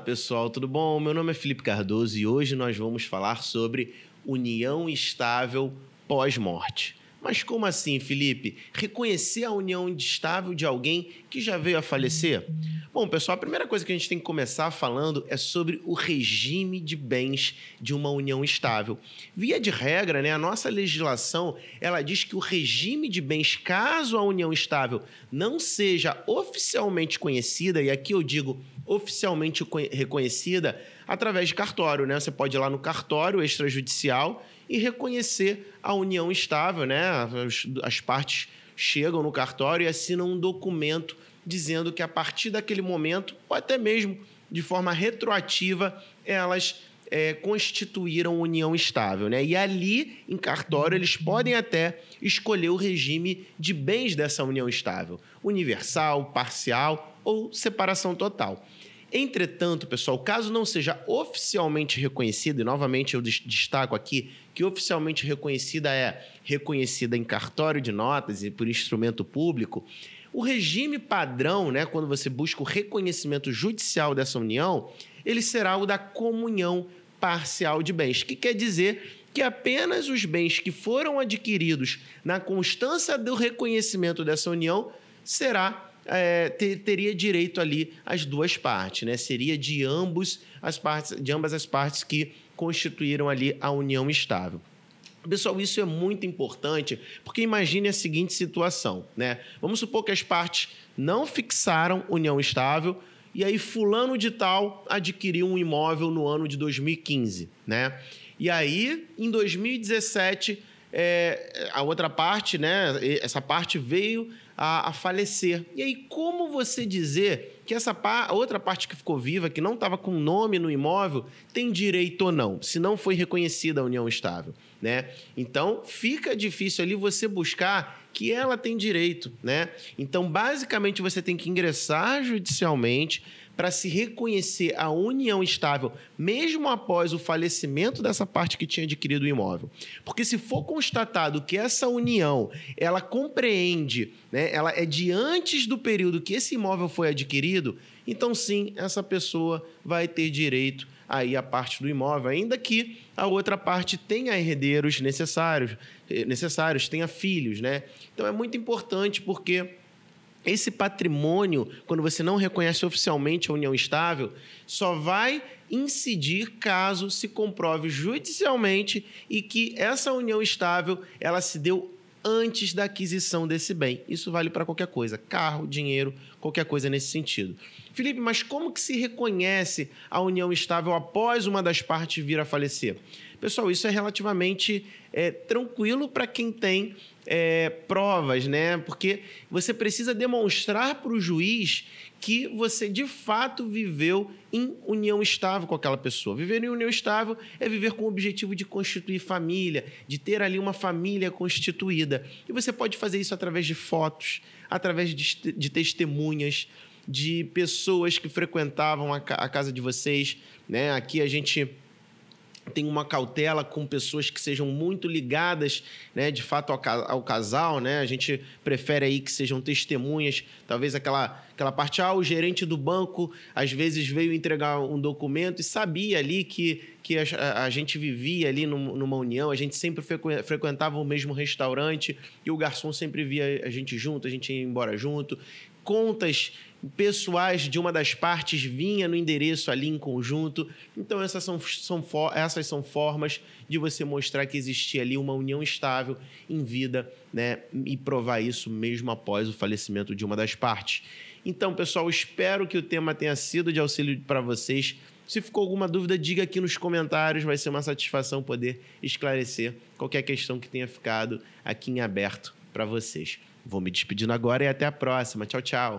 pessoal, tudo bom? Meu nome é Felipe Cardoso e hoje nós vamos falar sobre união estável pós-morte. Mas como assim, Felipe? Reconhecer a união estável de alguém que já veio a falecer? Bom, pessoal, a primeira coisa que a gente tem que começar falando é sobre o regime de bens de uma união estável. Via de regra, né, a nossa legislação, ela diz que o regime de bens, caso a união estável não seja oficialmente conhecida, e aqui eu digo oficialmente reconhecida, através de cartório, né? Você pode ir lá no cartório extrajudicial e reconhecer a união estável, né? As, as partes chegam no cartório e assinam um documento dizendo que a partir daquele momento, ou até mesmo de forma retroativa, elas é, constituíram união estável. Né? E ali, em cartório, eles podem até escolher o regime de bens dessa união estável: universal, parcial ou separação total. Entretanto, pessoal, caso não seja oficialmente reconhecida, e novamente eu destaco aqui que oficialmente reconhecida é reconhecida em cartório de notas e por instrumento público, o regime padrão, né, quando você busca o reconhecimento judicial dessa união, ele será o da comunhão parcial de bens, que quer dizer que apenas os bens que foram adquiridos na constância do reconhecimento dessa união será é, ter, teria direito ali as duas partes, né? Seria de ambos as partes, de ambas as partes que constituíram ali a união estável. Pessoal, isso é muito importante, porque imagine a seguinte situação, né? Vamos supor que as partes não fixaram união estável e aí fulano de tal adquiriu um imóvel no ano de 2015, né? E aí, em 2017, é, a outra parte, né? Essa parte veio a, a, falecer. E aí, como você dizer que essa pa outra parte que ficou viva, que não estava com nome no imóvel, tem direito ou não, se não foi reconhecida a união estável, né? Então, fica difícil ali você buscar que ela tem direito, né? Então, basicamente, você tem que ingressar judicialmente para se reconhecer a união estável, mesmo após o falecimento dessa parte que tinha adquirido o imóvel. Porque se for constatado que essa união, ela compreende, né, ela é de antes do período que esse imóvel foi adquirido, então sim, essa pessoa vai ter direito aí a parte do imóvel, ainda que a outra parte tenha herdeiros necessários, eh, necessários, tenha filhos, né? Então é muito importante porque esse patrimônio, quando você não reconhece oficialmente a união estável, só vai incidir caso se comprove judicialmente e que essa união estável ela se deu antes da aquisição desse bem. Isso vale para qualquer coisa, carro, dinheiro, qualquer coisa nesse sentido. Felipe, mas como que se reconhece a união estável após uma das partes vir a falecer? Pessoal, isso é relativamente é, tranquilo para quem tem é, provas, né? Porque você precisa demonstrar para o juiz que você de fato viveu em união estável com aquela pessoa. Viver em união estável é viver com o objetivo de constituir família, de ter ali uma família constituída. E você pode fazer isso através de fotos, através de, de testemunhas, de pessoas que frequentavam a, a casa de vocês. Né? Aqui a gente tem uma cautela com pessoas que sejam muito ligadas, né, de fato ao, ao, casal, né? A gente prefere aí que sejam testemunhas, talvez aquela aquela parte ah, o gerente do banco às vezes veio entregar um documento e sabia ali que que a, a gente vivia ali num, numa união, a gente sempre frequentava o mesmo restaurante e o garçom sempre via a gente junto, a gente ia embora junto contas pessoais de uma das partes vinha no endereço ali em conjunto. Então, essas são, são, essas são formas de você mostrar que existia ali uma união estável em vida, né? E provar isso mesmo após o falecimento de uma das partes. Então, pessoal, espero que o tema tenha sido de auxílio para vocês. Se ficou alguma dúvida, diga aqui nos comentários. Vai ser uma satisfação poder esclarecer qualquer questão que tenha ficado aqui em aberto para vocês. Vou me despedindo agora e até a próxima. Tchau, tchau.